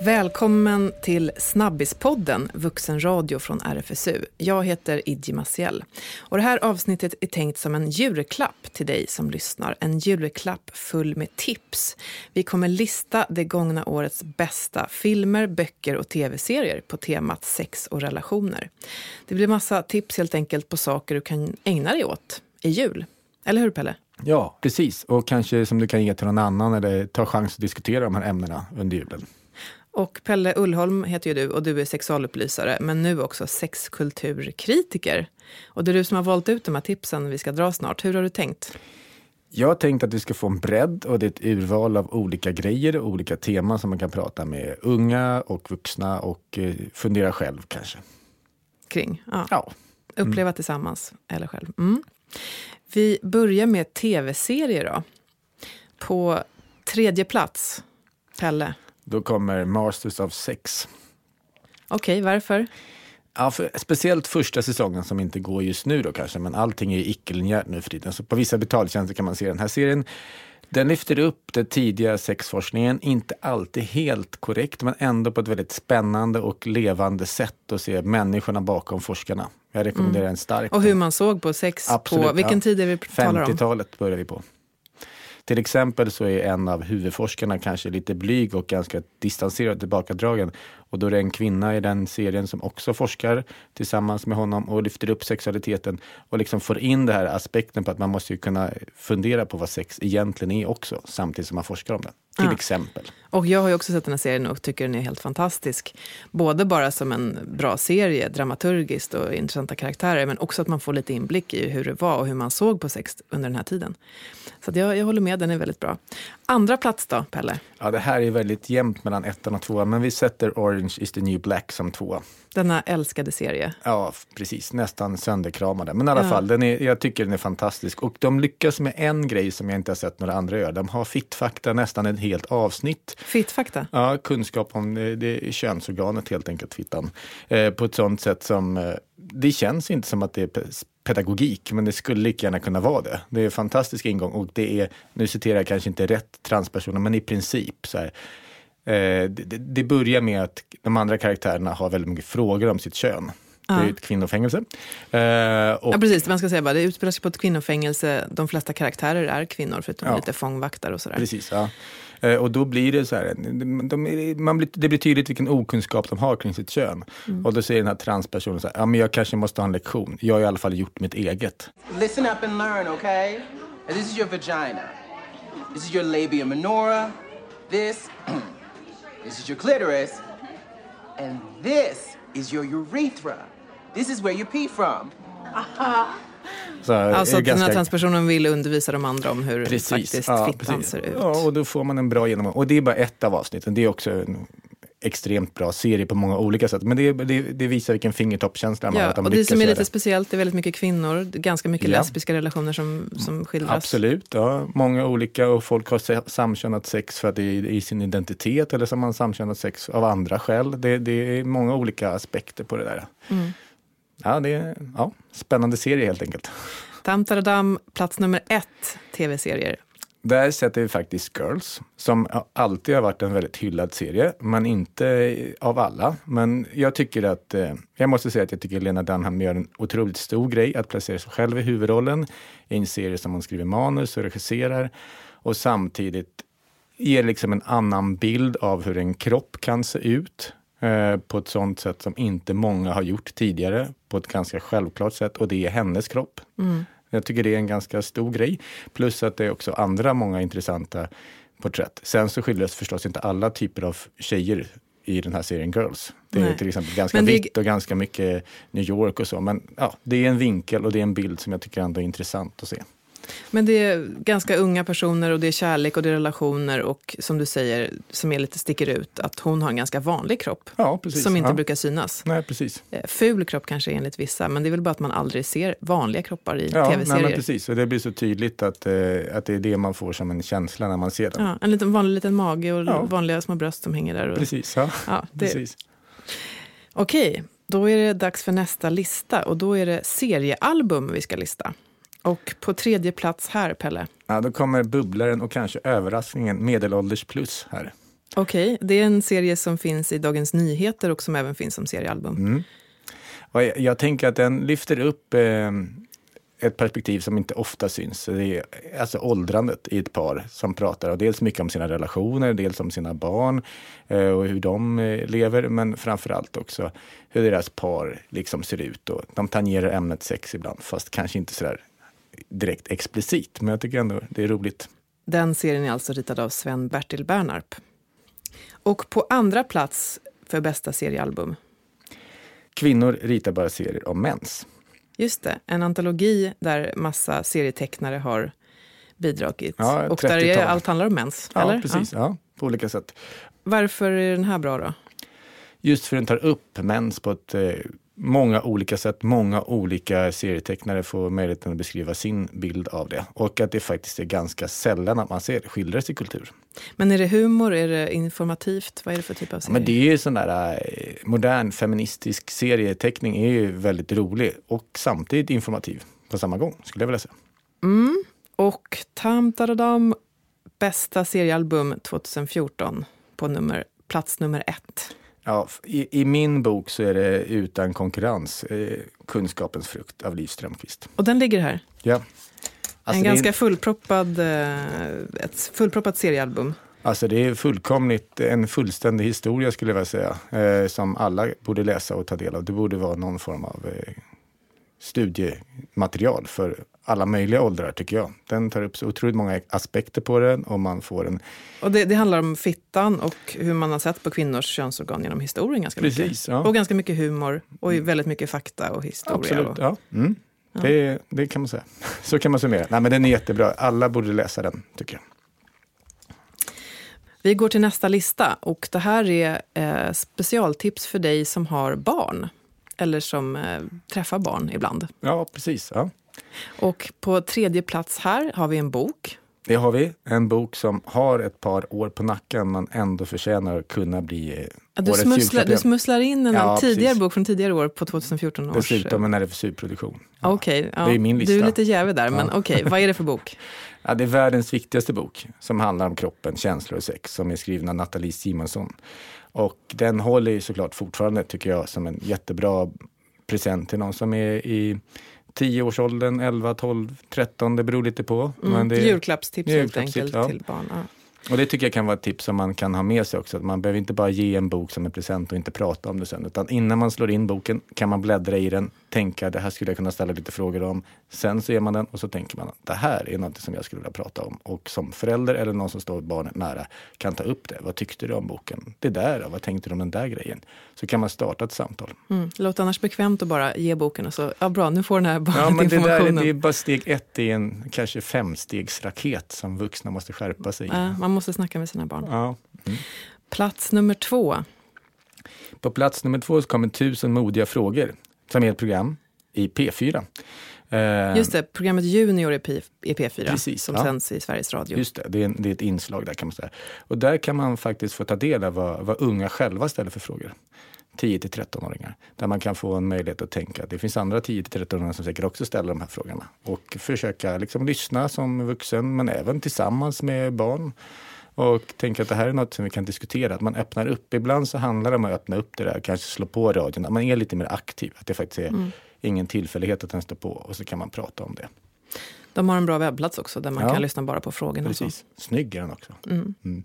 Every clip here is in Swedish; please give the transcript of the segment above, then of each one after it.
Välkommen till Snabbispodden, vuxenradio från RFSU. Jag heter Idje Maciel. Och det här avsnittet är tänkt som en julklapp till dig som lyssnar. En julklapp full med tips. Vi kommer lista det gångna årets bästa filmer, böcker och tv-serier på temat sex och relationer. Det blir massa tips helt enkelt på saker du kan ägna dig åt i jul. Eller hur, Pelle? Ja, precis. Och kanske som du kan ge till någon annan eller ta chans att diskutera de här ämnena under julen. Och Pelle Ullholm heter ju du och du är sexualupplysare men nu också sexkulturkritiker. Och det är du som har valt ut de här tipsen vi ska dra snart. Hur har du tänkt? Jag har tänkt att vi ska få en bredd och det är ett urval av olika grejer och olika teman som man kan prata med unga och vuxna och eh, fundera själv kanske. Kring? Ja. ja. Uppleva mm. tillsammans eller själv. Mm. Vi börjar med tv-serier då. På tredje plats, Pelle. Då kommer Masters of Sex. Okej, okay, varför? Ja, för, speciellt första säsongen som inte går just nu då kanske, men allting är icke-linjärt nu för tiden. Så på vissa betaltjänster kan man se den här serien. Den lyfter upp den tidiga sexforskningen, inte alltid helt korrekt, men ändå på ett väldigt spännande och levande sätt att se människorna bakom forskarna. Jag rekommenderar mm. en starkt. Och hur man såg på sex Absolut, på, vilken ja. tid är vi talar om? 50-talet börjar vi på. Till exempel så är en av huvudforskarna kanske lite blyg och ganska distanserad och tillbakadragen. Och då är det en kvinna i den serien som också forskar tillsammans med honom och lyfter upp sexualiteten och liksom får in den här aspekten på att man måste ju kunna fundera på vad sex egentligen är också samtidigt som man forskar om det. Till ja. exempel. Och jag har ju också sett den här serien och tycker den är helt fantastisk. Både bara som en bra serie, dramaturgiskt och intressanta karaktärer, men också att man får lite inblick i hur det var och hur man såg på sex under den här tiden. Så jag, jag håller med, den är väldigt bra. Andra plats då, Pelle? Ja, det här är väldigt jämnt mellan ettan och tvåan, men vi sätter Orange is the new black som tvåa. Denna älskade serie. Ja, precis. Nästan sönderkramade. Men i alla ja. fall, den är, jag tycker den är fantastisk. Och de lyckas med en grej som jag inte har sett några andra göra. De har fittfakta nästan ett helt avsnitt. Fittfakta? Ja, kunskap om det, det könsorganet helt enkelt, fittan. Eh, på ett sånt sätt som, eh, det känns inte som att det är pedagogik, men det skulle lika gärna kunna vara det. Det är en fantastisk ingång och det är, nu citerar jag kanske inte rätt transpersoner, men i princip så här, eh, det, det, börjar med att de andra karaktärerna har väldigt mycket frågor om sitt kön. Det är ett kvinnofängelse. Eh, och... Ja, precis. Man ska säga bara, det utspelar sig på ett kvinnofängelse. De flesta karaktärer är kvinnor, förutom ja. lite fångvaktare och sådär. Precis, ja. Eh, och då blir det så här, de, de, man blir, det blir tydligt vilken okunskap de har kring sitt kön. Mm. Och då säger den här transpersonen så här, ja men jag kanske måste ha en lektion. Jag har i alla fall gjort mitt eget. Listen up and learn, okay? This is your vagina. This is your labia minora. This, this is your clitoris. And this is your urethra. This is where you pee from. Så, alltså att ganska... den här transpersonen vill undervisa de andra om hur precis, faktiskt ja, fittan precis. ser ut. Ja, och då får man en bra genomgång. Och det är bara ett av avsnitten. Det är också en extremt bra serie på många olika sätt. Men det, det, det visar vilken fingertoppskänsla man ja, har. Att de och det som är lite speciellt, det är väldigt mycket kvinnor, ganska mycket ja. lesbiska relationer som, som skildras. Absolut, ja. många olika och folk har samkönat sex för att det är i sin identitet eller så har man samkönat sex av andra skäl. Det, det är många olika aspekter på det där. Mm. Ja, det är ja, spännande serie helt enkelt. Tamtaradam, plats nummer ett, tv-serier. Där sätter vi faktiskt Girls, som alltid har varit en väldigt hyllad serie, men inte av alla. Men jag tycker att, eh, jag måste säga att jag tycker Lena Dunham gör en otroligt stor grej att placera sig själv i huvudrollen i en serie som hon skriver manus och regisserar och samtidigt ger liksom en annan bild av hur en kropp kan se ut eh, på ett sånt sätt som inte många har gjort tidigare, på ett ganska självklart sätt och det är hennes kropp. Mm. Jag tycker det är en ganska stor grej. Plus att det är också andra många intressanta porträtt. Sen så skildras förstås inte alla typer av tjejer i den här serien Girls. Det är Nej. till exempel ganska det... vitt och ganska mycket New York och så. Men ja, det är en vinkel och det är en bild som jag tycker ändå är intressant att se. Men det är ganska unga personer och det är kärlek och det är relationer och som du säger, som är lite sticker ut, att hon har en ganska vanlig kropp. Ja. Som inte ja. brukar synas. Nej, precis. Eh, ful kropp kanske enligt vissa, men det är väl bara att man aldrig ser vanliga kroppar i ja, tv-serier. Nej, precis, och det blir så tydligt att, eh, att det är det man får som en känsla när man ser den. Ja, en liten vanlig liten mage och ja. vanliga små bröst som hänger där. Och, precis, ja. ja det... precis. Okej, då är det dags för nästa lista och då är det seriealbum vi ska lista. Och på tredje plats här, Pelle? Ja, då kommer bubblaren och kanske överraskningen medelålders plus här. Okej, det är en serie som finns i Dagens Nyheter och som även finns som seriealbum. Mm. Jag, jag tänker att den lyfter upp eh, ett perspektiv som inte ofta syns. Det är alltså åldrandet i ett par som pratar dels mycket om sina relationer, dels om sina barn eh, och hur de eh, lever, men framför allt också hur deras par liksom ser ut. Och de tangerar ämnet sex ibland, fast kanske inte sådär direkt explicit. Men jag tycker ändå det är roligt. Den serien är alltså ritad av Sven-Bertil Bernarp. Och på andra plats för bästa seriealbum Kvinnor ritar bara serier om mens. Just det, en antologi där massa serietecknare har bidragit. Ja, och där 30-tal. är, allt handlar om mens, Ja, eller? precis. Ja. på olika sätt. Varför är den här bra då? Just för den tar upp mens på ett eh, många olika sätt. Många olika serietecknare får möjligheten att beskriva sin bild av det. Och att det faktiskt är ganska sällan att man ser det skildras i kultur. Men är det humor, är det informativt? Vad är det för typ av Ja, serie? Men det är ju sån där eh, modern feministisk serieteckning är ju väldigt rolig och samtidigt informativ på samma gång, skulle jag vilja säga. Mm. Och Tam Taradam, bästa seriealbum 2014 på nummer, plats nummer ett. Ja, i, I min bok så är det utan konkurrens eh, Kunskapens frukt av Liv Strömquist. Och den ligger här. Ja. en Alltså är- ganska fullproppad, eh, ett fullproppat seriealbum. Alltså det är fullkomligt en fullständig historia skulle jag vilja säga. Eh, som alla borde läsa och ta del av. Det borde vara någon form av eh, studiematerial för alla möjliga åldrar tycker jag. Den tar upp så otroligt många aspekter på den och man får en... Och det, det handlar om fittan och hur man har sett på kvinnors könsorgan genom historien ganska mycket. Precis, ja. Och ganska mycket humor och väldigt mycket fakta och historia. Absolut, Och, ja. Mm. Det, det kan man säga. Så kan man summera. Nej men den är jättebra. Alla borde läsa den tycker jag. Vi går till nästa lista och det här är eh, specialtips för dig som har barn. Eller som eh, träffar barn ibland. Ja, precis. Ja. Och på tredje plats här har vi en bok. Det har vi. En bok som har ett par år på nacken men ändå förtjänar att kunna bli Ja, Du årets smusslar, du smusslar in en Ja, tidigare precis. bok från tidigare år på 2014 års... Dessutom en RFSU-produktion. Ja, Okej, ja. Det är min du är lite jävig där, men okej, vad är det för bok? Ja, det är världens viktigaste bok som handlar om kroppen, känslor och sex som är skriven av Nathalie Simonsson. Och den håller ju såklart fortfarande, tycker jag, som en jättebra present till någon som är i 10-årsåldern, 11, 12, 13, det beror lite på. Mm. det, Julklappstips helt Julklappstips, enkelt ja. till barn. Ja. Och det tycker jag kan vara ett tips som man kan ha med sig också. Att man behöver inte bara ge en bok som en present och inte prata om det sen. Utan innan man slår in boken kan man bläddra i den, tänka det här skulle jag kunna ställa lite frågor om. Sen ser man den och så tänker man att det här är något som jag skulle vilja prata om. Och som förälder eller någon som står barnet nära kan ta upp det. Vad tyckte du om boken? Det där då? Vad tänkte du om den där grejen? Så kan man starta ett samtal. Mm. Låt annars bekvämt att bara ge boken och så, ja bra, nu får den här barnet Ja, men det, där, det är bara steg ett i en kanske femstegsraket som vuxna måste skärpa sig i. Ja, måste snacka med sina barn. Ja. Plats nummer två. På plats nummer två så kommer Tusen modiga frågor som är ett program i P4. Eh, Just det, programmet Junior i, P, i P4 Precis, som ja. sänds i Sveriges Radio. Just det, det är, det är ett inslag där kan man säga. Och där kan man faktiskt få ta del av vad, vad unga själva ställer för frågor. 10 till 13-åringar. Där man kan få en möjlighet att tänka att det finns andra 10 till 13-åringar som säkert också ställer de här frågorna. Och försöka liksom lyssna som vuxen men även tillsammans med barn. Och tänka att det här är något som vi kan diskutera, att man öppnar upp. Ibland så handlar det om att öppna upp det där, kanske slå på radion, att man är lite mer aktiv. Att det faktiskt är Mm. Ingen tillfällighet att den står på och så kan man prata om det. De har en bra webbplats också där man Ja. kan lyssna bara på frågorna. så. Precis. Snygg är den också. Mm. Mm.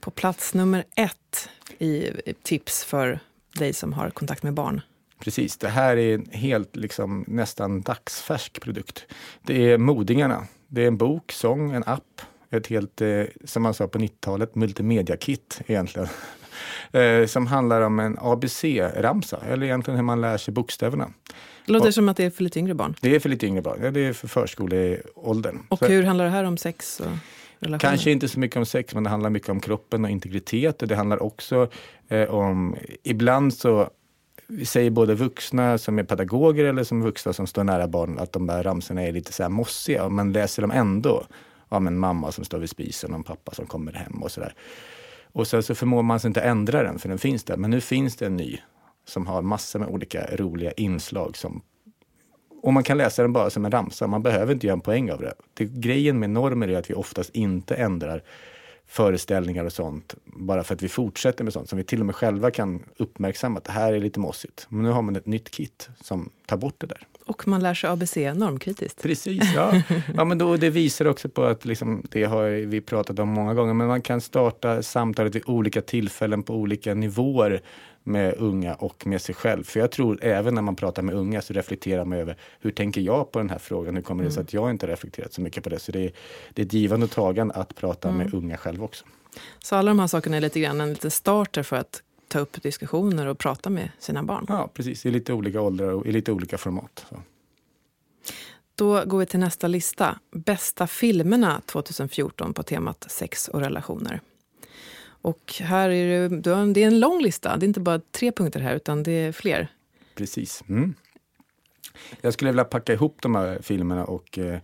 På plats nummer ett i tips för dig som har kontakt med barn. Precis, det här är en helt liksom, nästan dagsfärsk produkt. Det är Modingarna. Det är en bok, sång, en app. Ett helt, eh, som man sa på 90-talet, multimedia-kit egentligen. Eh, som handlar om en ABC-ramsa, eller egentligen hur man lär sig bokstäverna. Det låter Och- som att det är för lite yngre barn. Det är för lite yngre barn, ja, det är för förskoleåldern. Och Så- hur handlar det här om sex och relationer? Kanske inte så mycket om sex, men det handlar mycket om kroppen och integritet. Och det handlar också eh, om, ibland så säger både vuxna som är pedagoger eller som vuxna som står nära barnen att de där ramsorna är lite så här mossiga. Man läser dem ändå om en mamma som står vid spisen och en pappa som kommer hem och sådär. Och sen så förmår man sig inte ändra den för den finns där. Men nu finns det en ny som har massor med olika roliga inslag som och man kan läsa den bara som en ramsa, man behöver inte göra en poäng av det. det. Grejen med normer är att vi oftast inte ändrar föreställningar och sånt. Bara för att vi fortsätter med sånt som vi till och med själva kan uppmärksamma att det här är lite mossigt. Men nu har man ett nytt kit som tar bort det där. Och man lär sig ABC normkritiskt. Precis, ja. ja men då, det visar också på att liksom, det har vi pratat om många gånger, men man kan starta samtalet vid olika tillfällen på olika nivåer med unga och med sig själv. För jag tror även när man pratar med unga så reflekterar man över hur tänker jag på den här frågan? Hur kommer det sig mm. att jag inte reflekterat så mycket på det? Så det är, det är ett givande och tagande att prata mm. med unga själv också. Så alla de här sakerna är lite grann en liten starter för att ta upp diskussioner och prata med sina barn? Ja, precis. I lite olika åldrar och i lite olika format. Så. Då går vi till nästa lista. Bästa filmerna 2014 på temat sex och relationer. Och här är det, det är en lång lista. Det är inte bara tre punkter här, utan det är fler. Precis. Mm. Jag skulle vilja packa ihop de här filmerna och eh,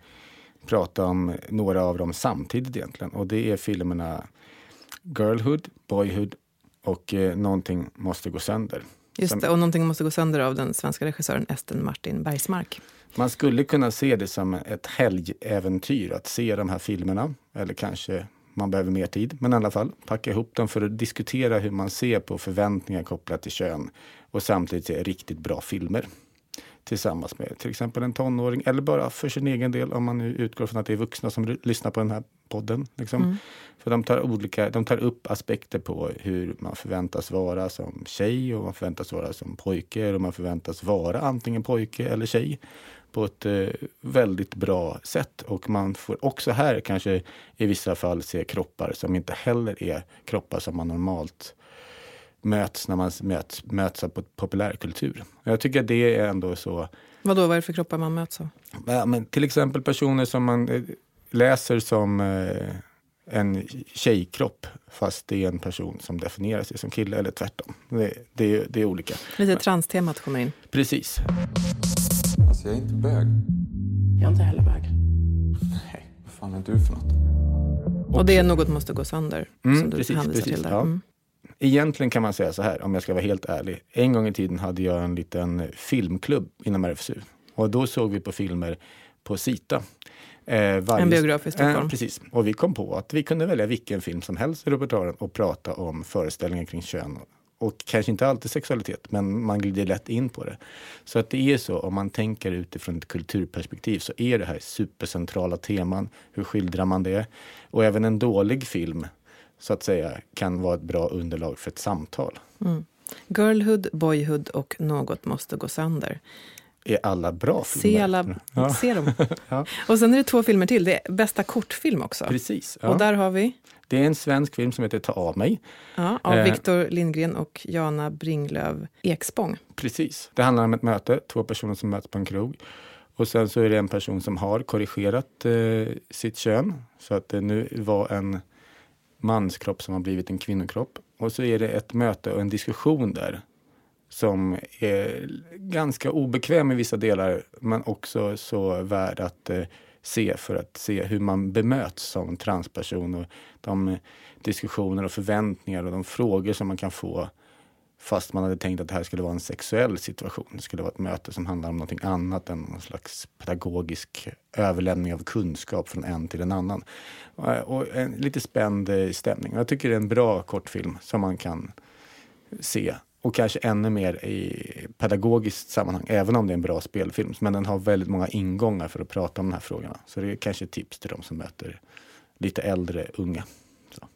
prata om några av dem samtidigt egentligen. Och det är filmerna Girlhood, Boyhood och eh, Någonting måste gå sönder. Just det, och Någonting måste gå sönder av den svenska regissören Esten Martin Bergsmark. Man skulle kunna se det som ett helgäventyr att se de här filmerna. Eller kanske man behöver mer tid, men i alla fall packa ihop dem för att diskutera hur man ser på förväntningar kopplat till kön och samtidigt se riktigt bra filmer tillsammans med till exempel en tonåring eller bara för sin egen del om man nu utgår från att det är vuxna som lyssnar på den här podden. Liksom. Mm. För de tar, olika, de tar upp aspekter på hur man förväntas vara som tjej och man förväntas vara som pojke och man förväntas vara antingen pojke eller tjej på ett eh, väldigt bra sätt. Och man får också här kanske i vissa fall se kroppar som inte heller är kroppar som man normalt möts när man möts, möts av populärkultur. Jag tycker att det är ändå så. Vadå, vad är det för kroppar man möts av? Ja, men till exempel personer som man eh, läser som eh, en tjejkropp fast det är en person som definierar sig som kille eller tvärtom. Det, det, det är olika. Lite transtemat kommer in. Precis. Alltså jag är inte bög. Jag är inte heller bög. Nej, vad fan är du för något? Och det är något måste gå sönder, mm, som du precis, hänvisar precis, till där. Ja. Mm. Egentligen kan man säga så här, om jag ska vara helt ärlig. En gång i tiden hade jag en liten filmklubb inom RFSU. Och då såg vi på filmer på Sita. Eh, varje, en biograf i Stockholm. Eh, precis. Och vi kom på att vi kunde välja vilken film som helst i repertoaren och prata om föreställningar kring kön och kanske inte alltid sexualitet, men man glider lätt in på det. Så att det är så, om man tänker utifrån ett kulturperspektiv så är det här supercentrala teman. Hur skildrar man det? Och även en dålig film, så att säga, kan vara ett bra underlag för ett samtal. Mm. Girlhood, Boyhood och Något måste gå sönder. Är alla bra filmer? Se, alla, ja. se dem. ja. Och sen är det två filmer till. Det är bästa kortfilm också. Precis. Ja. Och där har vi? Det är en svensk film som heter Ta av mig. Ja, av eh, Viktor Lindgren och Jana Bringlöv Ekspång. Precis. Det handlar om ett möte, två personer som möts på en krog. Och sen så är det en person som har korrigerat eh, sitt kön. Så att det nu var en manskropp som har blivit en kvinnokropp. Och så är det ett möte och en diskussion där som är ganska obekväm i vissa delar men också så värd att eh, se för att se hur man bemöts som transperson och de diskussioner och förväntningar och de frågor som man kan få fast man hade tänkt att det här skulle vara en sexuell situation. Det skulle vara ett möte som handlar om någonting annat än någon slags pedagogisk överlämning av kunskap från en till en annan. Eh, och en lite spänd eh, stämning. Jag tycker det är en bra kortfilm som man kan se och kanske ännu mer i pedagogiskt sammanhang, även om det är en bra spelfilm. Men den har väldigt många ingångar för att prata om de här frågorna. Så det är kanske ett tips till de som möter lite äldre unga. Så.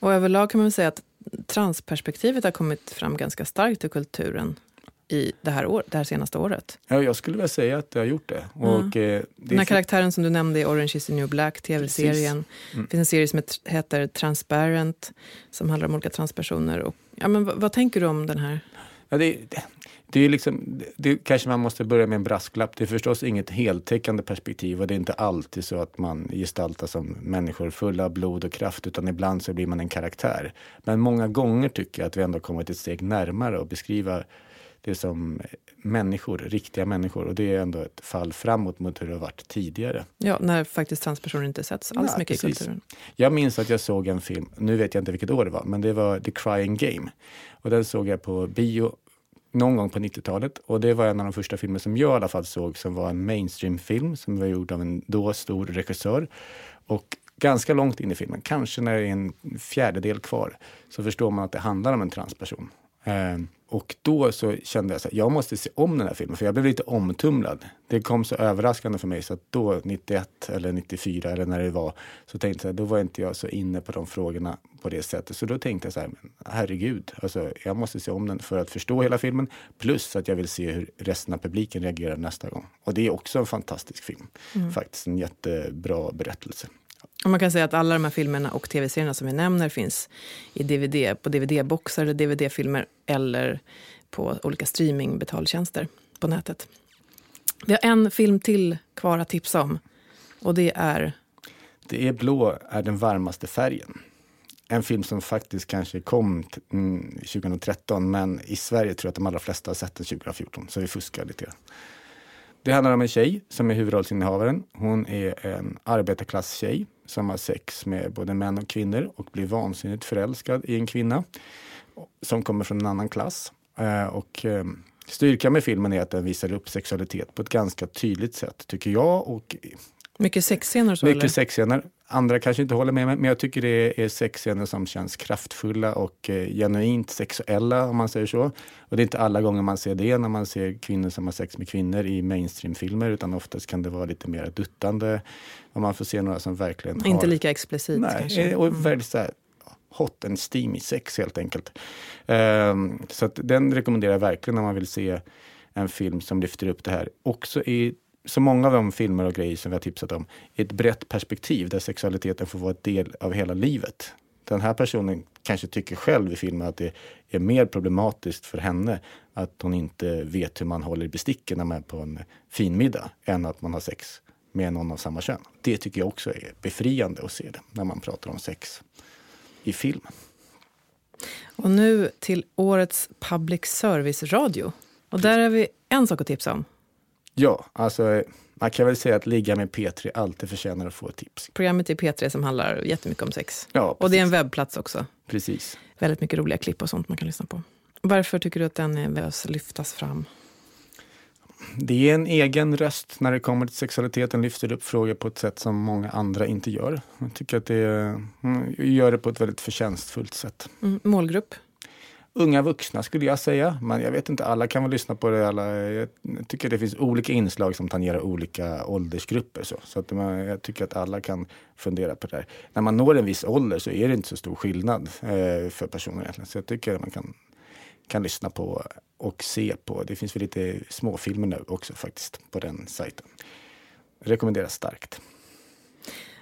Och överlag kan man säga att transperspektivet har kommit fram ganska starkt i kulturen i det här, år, det här senaste året. Ja, jag skulle vilja säga att det har gjort det. Och, mm. det Den här karaktären som du nämnde i Orange is the new black, tv-serien. Mm. Det finns en serie som heter Transparent som handlar om olika transpersoner. Och, ja, men vad, vad tänker du om den här? Ja, det, det, är liksom, det kanske man måste börja med en brasklapp. Det är förstås inget heltäckande perspektiv och det är inte alltid så att man gestaltar som människor fulla av blod och kraft utan ibland så blir man en karaktär. Men många gånger tycker jag att vi ändå kommit ett steg närmare att beskriva det som människor, riktiga människor. Och det är ändå ett fall framåt mot hur det har varit tidigare. Ja, när faktiskt transpersoner inte sätts alls ja, mycket precis. i kulturen. Jag minns att jag såg en film, nu vet jag inte vilket år det var, men det var The Crying Game. Och den såg jag på bio någon gång på 90-talet. Och det var en av de första filmer som jag i alla fall såg som var en mainstream-film som var gjord av en då stor regissör. Och ganska långt in i filmen, kanske när det är en fjärdedel kvar, så förstår man att det handlar om en transperson. Eh, och då så kände jag att jag måste se om den här filmen, för jag blev lite omtumlad. Det kom så överraskande för mig, så att då, 91 eller 94 eller när det var, så tänkte jag, då var inte jag så inne på de frågorna på det sättet. Så då tänkte jag så här, men herregud, alltså, jag måste se om den för att förstå hela filmen. Plus att jag vill se hur resten av publiken reagerar nästa gång. Och det är också en fantastisk film. Mm. Faktiskt en jättebra berättelse. Och man kan säga att alla de här filmerna och tv-serierna som vi nämner finns i DVD, på dvd-boxar eller dvd-filmer eller på olika streamingbetaltjänster på nätet. Vi har en film till kvar att tipsa om och det är? Det är Blå är den varmaste färgen. En film som faktiskt kanske kom 2013 mm, men i Sverige tror jag att de allra flesta har sett den 2014 så vi fuskar lite grann. Det handlar om en tjej som är huvudrollsinnehavaren. Hon är en arbetarklasstjej som har sex med både män och kvinnor och blir vansinnigt förälskad i en kvinna som kommer från en annan klass. Eh, och ehm, styrkan med filmen är att den visar upp sexualitet på ett ganska tydligt sätt, tycker jag. Och mycket sexscener? Så, mycket sexscener. Andra kanske inte håller med mig, men jag tycker det är sexscener som känns kraftfulla och eh, genuint sexuella, om man säger så. Och det är inte alla gånger man ser det när man ser kvinnor som har sex med kvinnor i mainstreamfilmer, utan oftast kan det vara lite mer duttande. Och man får se några som verkligen Inte har... lika explicit Nej, kanske? och mm. väldigt så här, hot and steamy sex helt enkelt. Um, så den rekommenderar jag verkligen om man vill se en film som lyfter upp det här. Också i så många av de filmer och grejer som vi har tipsat om i ett brett perspektiv där sexualiteten får vara ett del av hela livet. Den här personen kanske tycker själv i filmen att det är mer problematiskt för henne att hon inte vet hur man håller i besticken när man är på en fin middag än att man har sex med någon av samma kön. Det tycker jag också är befriande att se det när man pratar om sex i film. Och nu till årets public service-radio. Och där har vi en sak att tipsa om. Ja, alltså man kan väl säga att Ligga med P3 alltid förtjänar att få ett tips. Programmet i P3 som handlar jättemycket om sex. Ja, precis. och det är en webbplats också. Precis. Väldigt mycket roliga klipp och sånt man kan lyssna på. Varför tycker du att den behövs lyftas fram? Det är en egen röst när det kommer till sexualiteten, lyfter upp frågor på ett sätt som många andra inte gör. Jag tycker att det mm, gör det på ett väldigt förtjänstfullt sätt. Mm, målgrupp? Unga vuxna skulle jag säga. Men jag vet inte, alla kan väl lyssna på det. Alla, jag tycker det finns olika inslag som tangerar olika åldersgrupper. Så, så att man, jag tycker att alla kan fundera på det här. När man når en viss ålder så är det inte så stor skillnad eh, för personer egentligen. Så jag tycker att man kan, kan lyssna på och se på. Det finns väl lite småfilmer nu också faktiskt på den sajten. Rekommenderas starkt.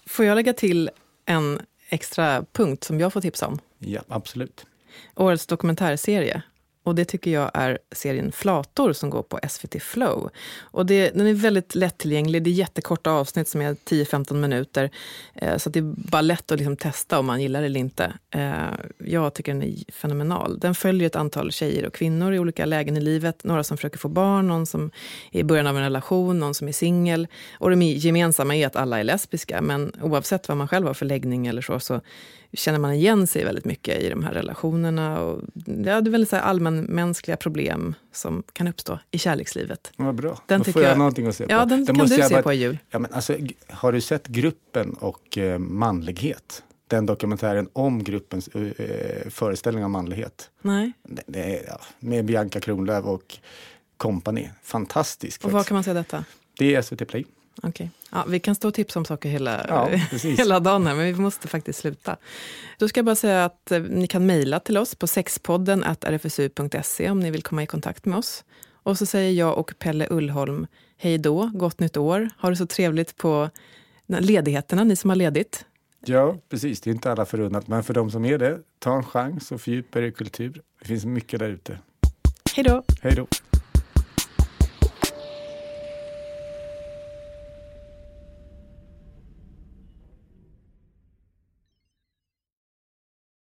Får jag lägga till en extra punkt som jag får tipsa om? Ja, absolut årets dokumentärserie. Och det tycker jag är serien Flator som går på SVT Flow. Och det, den är väldigt lättillgänglig. Det är jättekorta avsnitt som är 10-15 minuter. Eh, så det är bara lätt att liksom testa om man gillar det eller inte. Eh, jag tycker den är fenomenal. Den följer ett antal tjejer och kvinnor i olika lägen i livet. Några som försöker få barn, någon som är i början av en relation, någon som är singel. Och det gemensamma är att alla är lesbiska. Men oavsett vad man själv har för läggning eller så, så känner man igen sig väldigt mycket i de här relationerna. Och, ja, det är väldigt så allmänmänskliga problem som kan uppstå i kärlekslivet. Vad bra, den då får jag, jag någonting att se på. Ja, den, den kan du se bara, på i jul. Ja, men alltså, har du sett Gruppen och eh, manlighet? Den dokumentären om gruppens eh, föreställning om manlighet. Nej. Det, det ja, med Bianca Kronlöf och kompani. Fantastisk. Och var kan man se detta? Det är SVT Play. Okay. Ja, vi kan stå och tipsa om saker hela, ja, hela dagen, här, men vi måste faktiskt sluta. Då ska jag bara säga att eh, ni kan mejla till oss på sexpodden rfsu.se om ni vill komma i kontakt med oss. Och så säger jag och Pelle Ullholm hej då, gott nytt år. Ha det så trevligt på ledigheterna, ni som har ledigt. Ja, precis. Det är inte alla förunnat, men för de som är det, ta en chans och fördjupa er i kultur. Det finns mycket där ute. Hej då! Hej då!